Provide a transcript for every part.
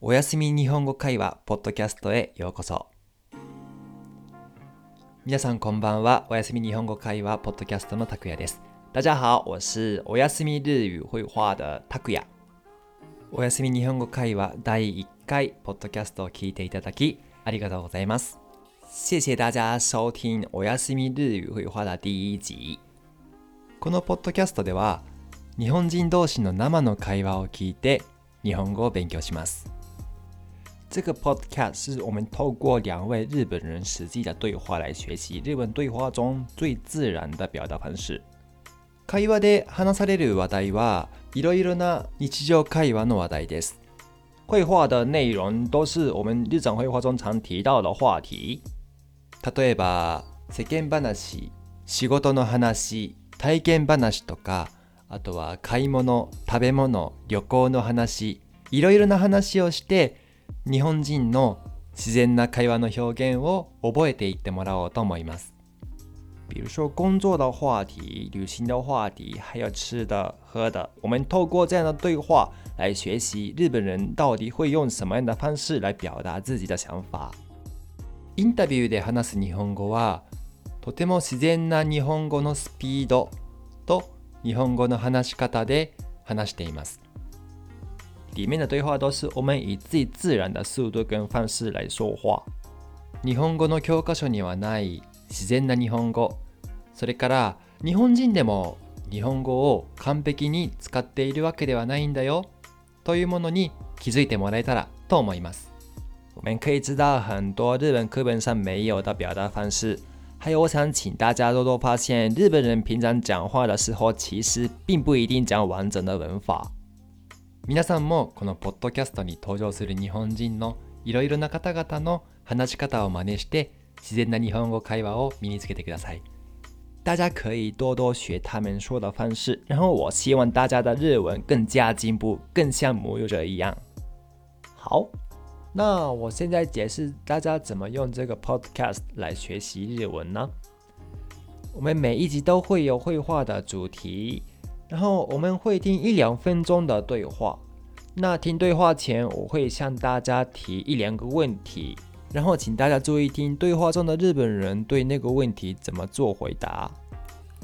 おやすみ日本語会話ポッドキャストへようこそ。皆さんこんばんは。おやすみ日本語会話ポッドキャストの拓也です。大家好，我是おやすみ日语绘画的拓也。おやすみ日本語会話第1回ポッドキャストを聞いていただきありがとうございます。谢谢大家收听おやすみ日语绘画的第一集。このポッドキャストでは日本人同士の生の会話を聞いて日本語を勉強します。这个 podcast 是我们透过两位日本人实际的对话来学习日本对话中最自然的表达方式。会話で話される話題はいろいろな日常会話の話題です。绘画的内容都是我们日常会话中常提到的话题。例えば世間話、仕事の話、体験話とかあとは買い物、食べ物、旅行の話、いろいろな話をして日本人の自然な会話の表現を覚えていってもらおうと思います。比如说工作的话题、旅行的话题，还有吃的、喝的，我们透过这样的对话来学习日本人到底会用什么样的方式来表达自己的想法。インタビューで話す日本語はとても自然な日本語のスピードと日本語の話し方で話しています。里面的对话都是我们以自己自然的速度跟方式来说话。日本語の教科書にはない自然な日本語、それから日本人でも日本語を完璧に使っているわけではないんだよというものに気づいてもらえたらと思います。我们可以知道很多日本课本上没有的表达方式。还有，我想请大家多多发现，日本人平常讲话的时候，其实并不一定讲完整的文法。 皆さんもこのポッドキャストに登場する日本人のいろいろな方々の話し方を真似して自然な日本語会話を身につけてください。大家可以多多学他们说的方式，然后我希望大家的日文更加进步，更像母语者一样。好。那我现在解释大家怎么用这个 podcast 来学习日文呢？我们每一集都会有绘画的主题，然后我们会听一两分钟的对话。那听对话前，我会向大家提一两个问题，然后请大家注意听对话中的日本人对那个问题怎么做回答。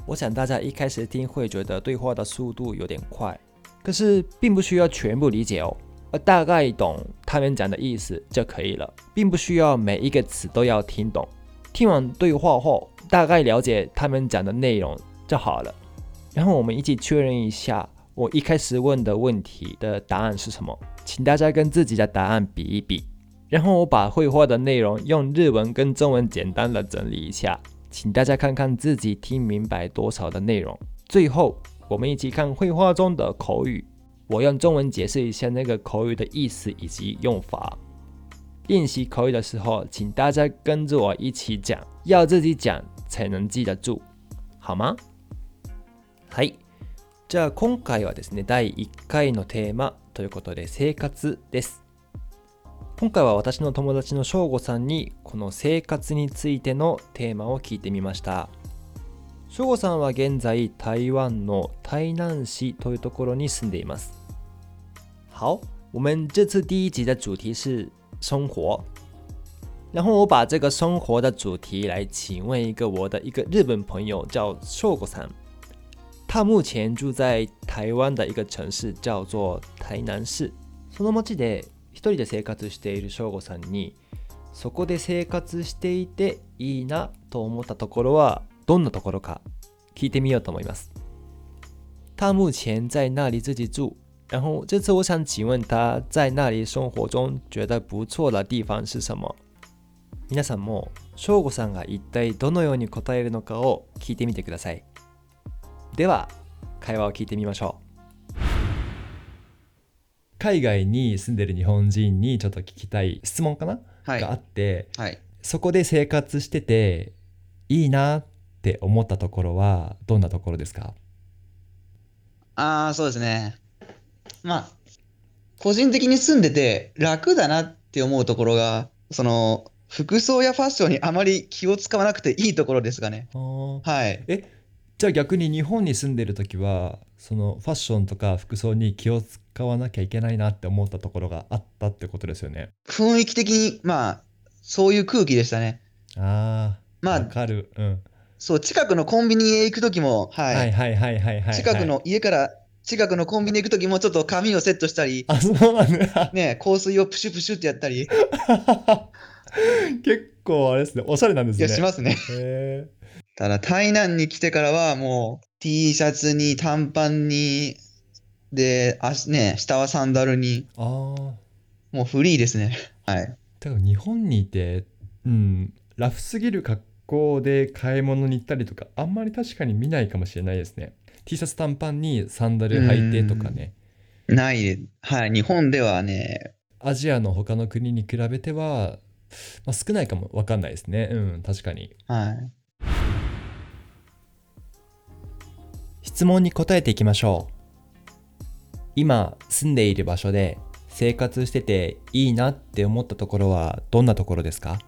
我想大家一开始听会觉得对话的速度有点快，可是并不需要全部理解哦。大概懂他们讲的意思就可以了，并不需要每一个词都要听懂。听完对话后，大概了解他们讲的内容就好了。然后我们一起确认一下，我一开始问的问题的答案是什么，请大家跟自己的答案比一比。然后我把绘画的内容用日文跟中文简单的整理一下，请大家看看自己听明白多少的内容。最后，我们一起看绘画中的口语。我用中文解释一下那个口语的意思以及用法。练习口语的时候，请大家跟着我一起讲，要自己讲才能记得住，好吗？はい。じゃあ今回はですね、第1回のテーマということで生活です。今回は私の友達の翔吾さんにこの生活についてのテーマを聞いてみました。翔吾さんは現在台湾の台南市というところに住んでいます。好，我们这次第一集的主题是生活，然后我把这个生活的主题来请问一个我的一个日本朋友叫寿果さん，他目前住在台湾的一个城市叫做台南市。その町で一人で生活している翔吾さんに、そこで生活していていいなと思ったところはどんなところか聞いてみようと思います。他目前在那里自己住，然后这次我想请问他在那里生活中觉得不错的地方是什么？皆さんも翔吾さんが一体どのように答えるのかを聞いてみてください。では会話を聞いてみましょう。海外に住んでる日本人にちょっと聞きたい質問かな、はい、があって、はい、そこで生活してていいなって思ったところはどんなところですか？ああ、そうですね。まあ、個人的に住んでて楽だなって思うところが、その、服装やファッションにあまり気を使わなくていいところですかね。はい。え、じじゃあ逆に日本に住んでる時はそのファッションとか服装に気を使わなきゃいけないなって思ったところがあったってことですよね。雰囲気的に、まあ、そういう空気でしたね。ああ、わまあ、かる。うん。そう、近くのコンビニへ行くときも、はい。はいはいはいはいはい。近くの、家から近くのコンビニ行くときもちょっと髪をセットしたり、あ、そうなんだ。ね、香水をプシュプシュってやったり、結構あれですね、おしゃれなんですね。いや、しますね。へただ、台南に来てからはもう T シャツに短パンに、で、足ね、下はサンダルに、ーああ。もうフリーですね。はい。だから日本にいて、うん、ラフすぎる格好で買い物に行ったりとか、あんまり確かに見ないかもしれないですね。T シャツ短パンにサンダル履いてとかね。ないで、はい。日本ではね、アジアの他の国に比べては、まあ、少ないかもわかんないですね。うん、確かに。はい。質問に答えていきましょう。今住んでいる場所で生活してていいなって思ったところはどんなところですか？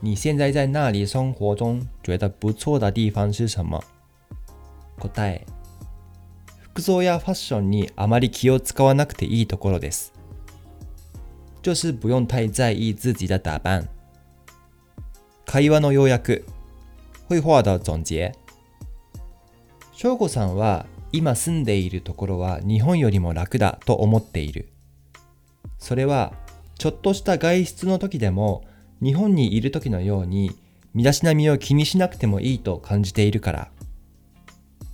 你现在在那里生活中觉得不错的地方是什么答え服装やファッションにあまり気を使わなくていいところです。就是不用太在意自己的打扮。会話の要約。绘画的总結。翔子さんは今住んでいるところは日本よりも楽だと思っている。それはちょっとした外出の時でも日本にいる時のように身だしなみを気にしなくてもいいと感じているから。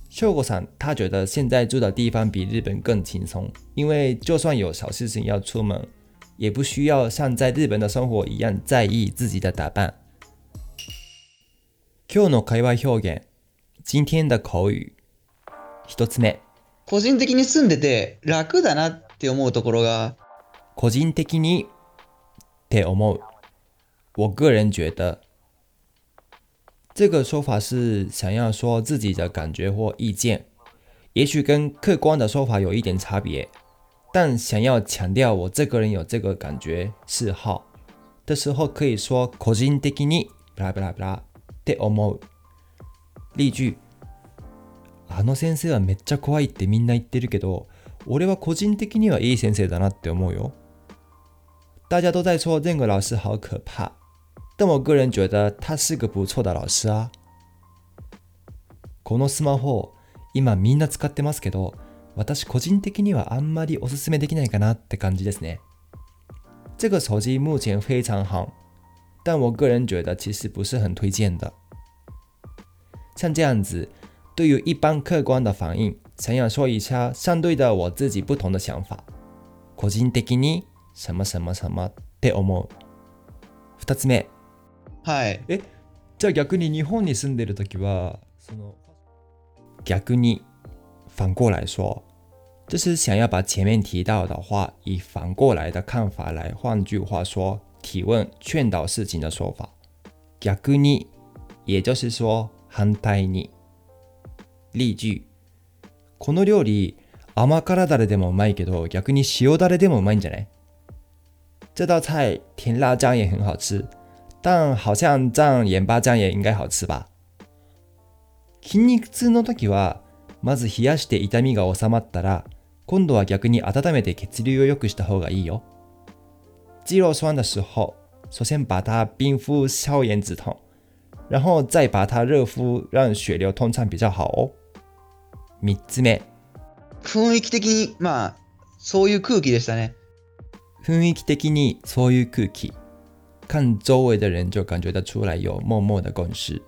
翔子さん他觉得现在住的地方比日本更轻松，因为就算有小事情要出门，也不需要像在日本的生活一样在意自己的打扮。今日の会話表現、今天的口语。1つ目。個人的に住んでて楽だなって思うところが個人的にって思う。我个人觉得这个说法是想要说自己的感觉或意见。也许跟客观的说法有一点差别但想要强调我这个人有这个感觉嗜好。的时候可以说個人的にブラブラブラって思う。例句。あの先生はめっちゃ怖いってみんな言ってるけど、俺は個人的にはいい先生だなって思うよ。大家都在说这个老师好可怕，但我个人觉得他是个不错的老师啊。このスマホ、今みんな使ってますけど、私個人的にはあんまりおすすめできないかなって感じですね。这个手机目前非常好，但我个人觉得其实不是很推荐的。像这样子，对于一般客观的反应，想要说一下相对的我自己不同的想法。個人的に什么什么什么って思う。二つ目。はい。え、じゃあ逆に日本に住んでる時は、その逆に反过来说，就是想要把前面提到的话以反过来的看法来，换句话说，提问劝导事情的说法。逆に，也就是说反対に。 例句。この料理甘辛だれでもうまいけど逆に塩だれでもうまいんじゃない？这道菜甜辣酱也很好吃，但好像蘸盐巴酱也应该好吃吧？筋肉痛の時は、まず冷やして痛みが収まったら、今度は逆に温めて血流を良くした方がいいよ。肌肉酸的时候，首先把它冰敷消炎止痛，然后再把它热敷，让血流通畅比较好哦。三つ目。雰囲気的に、まあ、そういう空気でしたね。雰囲気的にそういう空気，看周围的人就感觉得出来有默默的共识。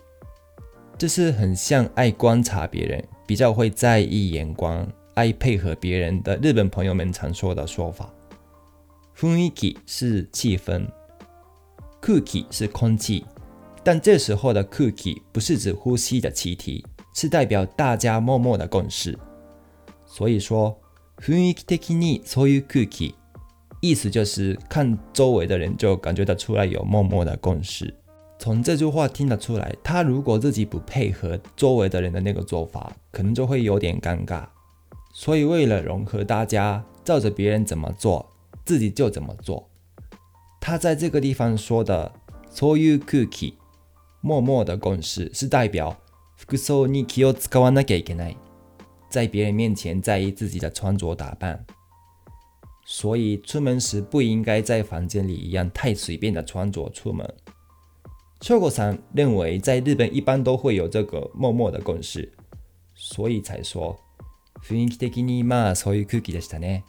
这是很像爱观察别人，比较会在意眼光，爱配合别人的日本朋友们常说的说法。雰囲気是气氛，空気是空气，但这时候的空気不是指呼吸的气体， 是代表大家默默的共识。所以说，雰囲気的にそういう空気。意思就是看周围的人就感觉得出来有默默的共识。从这句话听得出来，他如果自己不配合周围的人的那个做法，可能就会有点尴尬。所以为了融合大家，照着别人怎么做，自己就怎么做。他在这个地方说的“そういう空気”，默默的共识，是代表 服装に気を使わなきゃいけない。在别人面前在意自己的穿着打扮，所以出门时不应该在房间里一样太随便的穿着出门。秋果さん认为在日本一般都会有这个默默的共识，所以才说雰囲気的にまあそういう空気でしたね。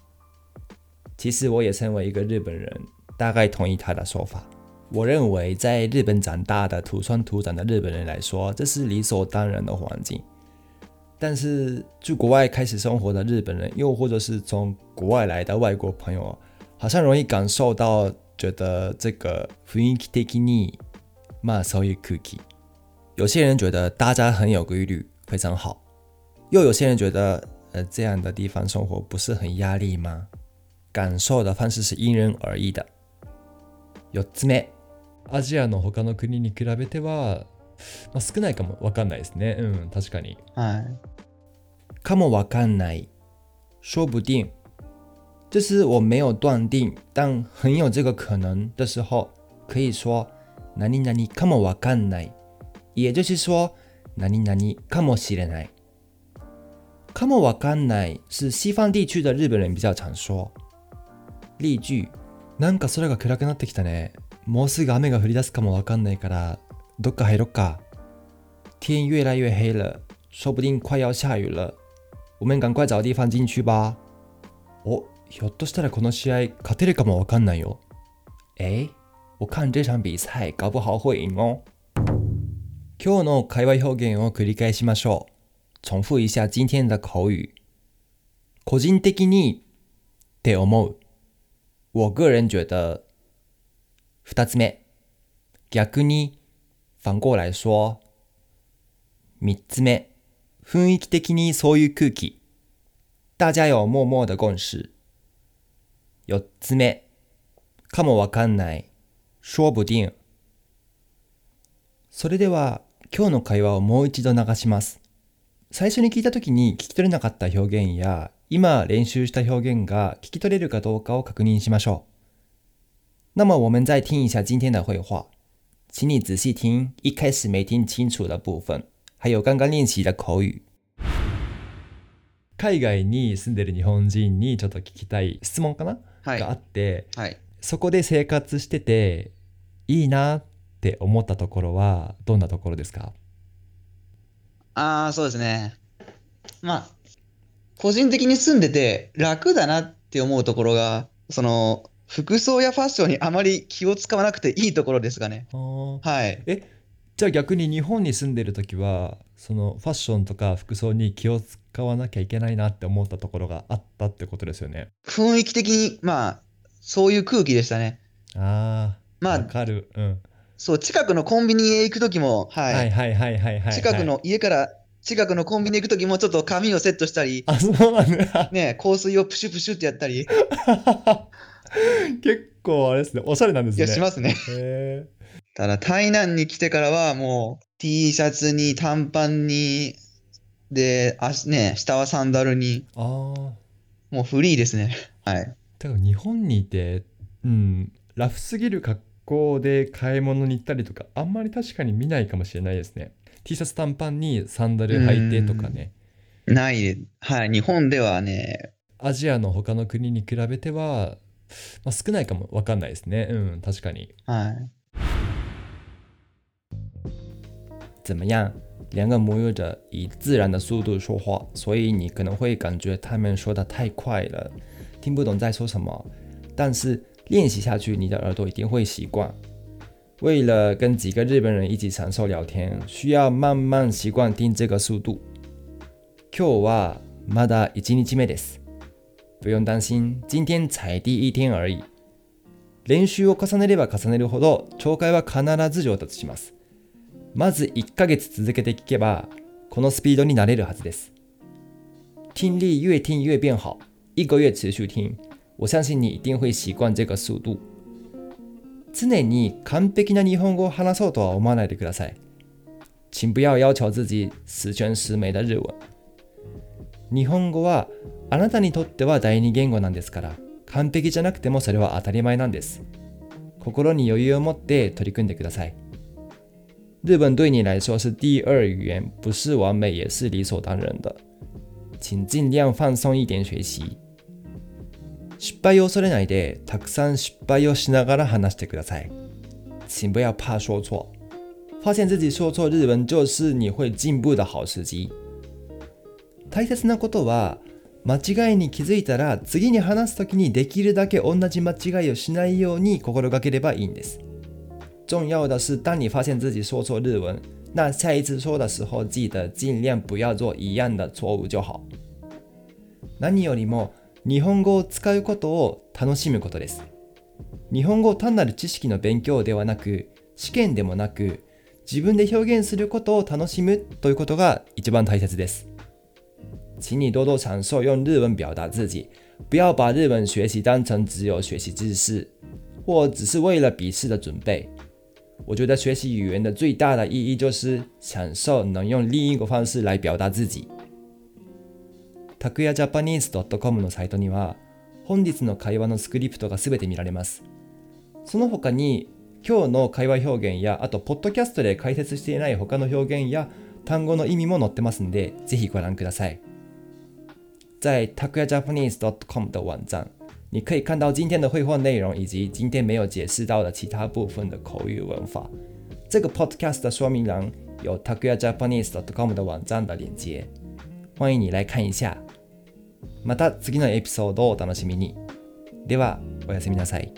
其实我也身为一个日本人，大概同意他的说法。 我认为在日本长大的土生土长的日本人来说，这是理所当然的环境。但是去国外开始生活的日本人，又或者是从国外来的外国朋友，好像容易感受到，觉得这个雰囲気的にまあそういう空気。有些人觉得大家很有规律，非常好；又有些人觉得，呃，这样的地方生活不是很压力吗？感受的方式是因人而异的。四つ目。 アジアの他の国に比べては、まあ、少ないかもわかんないですね。うん、確かに。はい。かもわかんない。说不定。就是我没有断定，但很有这个可能的时候，可以说何々かもわかんない。也就是说何々かもしれない。かもわかんない是西方地区的日本人比较常说。例句：なんか空が暗くなってきたね。もうすぐ雨が降り出すかもわかんないから、どっか入ろっか。天越来越黑了，说不定快要下雨了。我们赶快找地方进去吧。お、ひょっとしたらこの試合勝てるかもわかんないよ。え我看这场比赛搞不好会赢哦。今日の会話表現を繰り返しましょう。重复一下今天的口语。個人的にって思う。我个人觉得。二つ目、逆に、反过来说。三つ目、雰囲気的にそういう空気。大家有默默的共識。四つ目、かもわかんない。说不定。それでは、今日の会話をもう一度流します。最初に聞いた時に聞き取れなかった表現や、今練習した表現が聞き取れるかどうかを確認しましょう。那么我们再听一下今天的绘画，请你仔细听一开始没听清楚的部分，还有刚刚练习的口语。海外に住んでる日本人にちょっと聞きたい質問かな、はい、があって、はい、そこで生活してていいなって思ったところはどんなところですか？ああそうですね。まあ個人的に住んでて楽だなって思うところがその服装やファッションにあまり気を使わなくていいところですがね。はい。え、じゃあ逆に日本に住んでる時は、そのファッションとか服装に気を使わなきゃいけないなって思ったところがあったってことですよね。雰囲気的に、まあ、そういう空気でしたね。ああ、まあ、わかる。うん。そう、近くのコンビニへ行く時も、はい。はいはいはいはい、はい、近くの、家から近くのコンビニ行く時もちょっっと髪をセットしたり、あ、そうなんだ。ね、香水をプシュプシュってやったり。結構あれですね、おしゃれなんですね。いや、しますね。ただ、台南に来てからはもう T シャツに短パンに、で、足ね、下はサンダルに。ああ。もうフリーですね。はい。だから日本にいて、うん、ラフすぎる格好で買い物に行ったりとか、あんまり確かに見ないかもしれないですね。T シャツ短パンにサンダル履いてとかね。ない。はい。日本ではね。アジアの他の国に比べては、まあ、少ないかもわかんないですね。うん、確かに。はい。怎么样？两个母语者以自然的速度说话，所以你可能会感觉他们说的太快了，听不懂在说什么。但是练习下去，你的耳朵一定会习惯。为了跟几个日本人一起享受聊天，需要慢慢习惯听这个速度。今日はまだ一日目です。 不用担心，今天才第一天而已。練習を重ねれば重ねるほど、聴解は必ず上達します。まず1ヶ月続けて聞けば、このスピードになれるはずです。听力越听越变好，一个月持续听，我相信你一定会习惯这个速度。常に完璧な日本語を話そうとは思わないでください。请不要要求自己十全十美的日文。日本語はあなたにとっては第二言語なんですから、完璧じゃなくてもそれは当たり前なんです。心に余裕を持って取り組んでください。日本对你来说是第二语言，不是完美，也是理所当然的。请尽量放松一点学习。失敗を恐れないで、たくさん失敗をしながら話してください。请不要怕说错。发现自己说错日文就是你会进步的好时机。大切なことは、間違いに気づいたら次に話すときにできるだけ同じ間違いをしないように心がければいいんです。重要的是，当你发现自己说错日文，那下一次说的时候，记得尽量不要做一样的错误就好。何よりも日本語を使うことを楽しむことです。日本語単なる知識の勉強ではなく、試験でもなく、自分で表現することを楽しむということが一番大切です。请你多多享受用日文表达自己，不要把日文学习当成只有学习知识，或只是为了笔试的准备。我觉得学习语言的最大的意义就是享受能用另一个方式来表达自己。タクヤジャパニーズ .com のサイトには本日の会話のスクリプトがすべて見られます。その他に今日の会話表現やあとポッドキャストで解説していない他の表現や単語の意味も載ってますんでぜひご覧ください。在 takuyajapanese.com 的网站你可以看到今天的会话内容，以及今天没有解释到的其他部分的口语文法。这个 podcast 的说明栏有 takuyajapanese.com 的网站的链接，欢迎你来看一下。また次のエピソードをお楽しみに。では、おやすみなさい。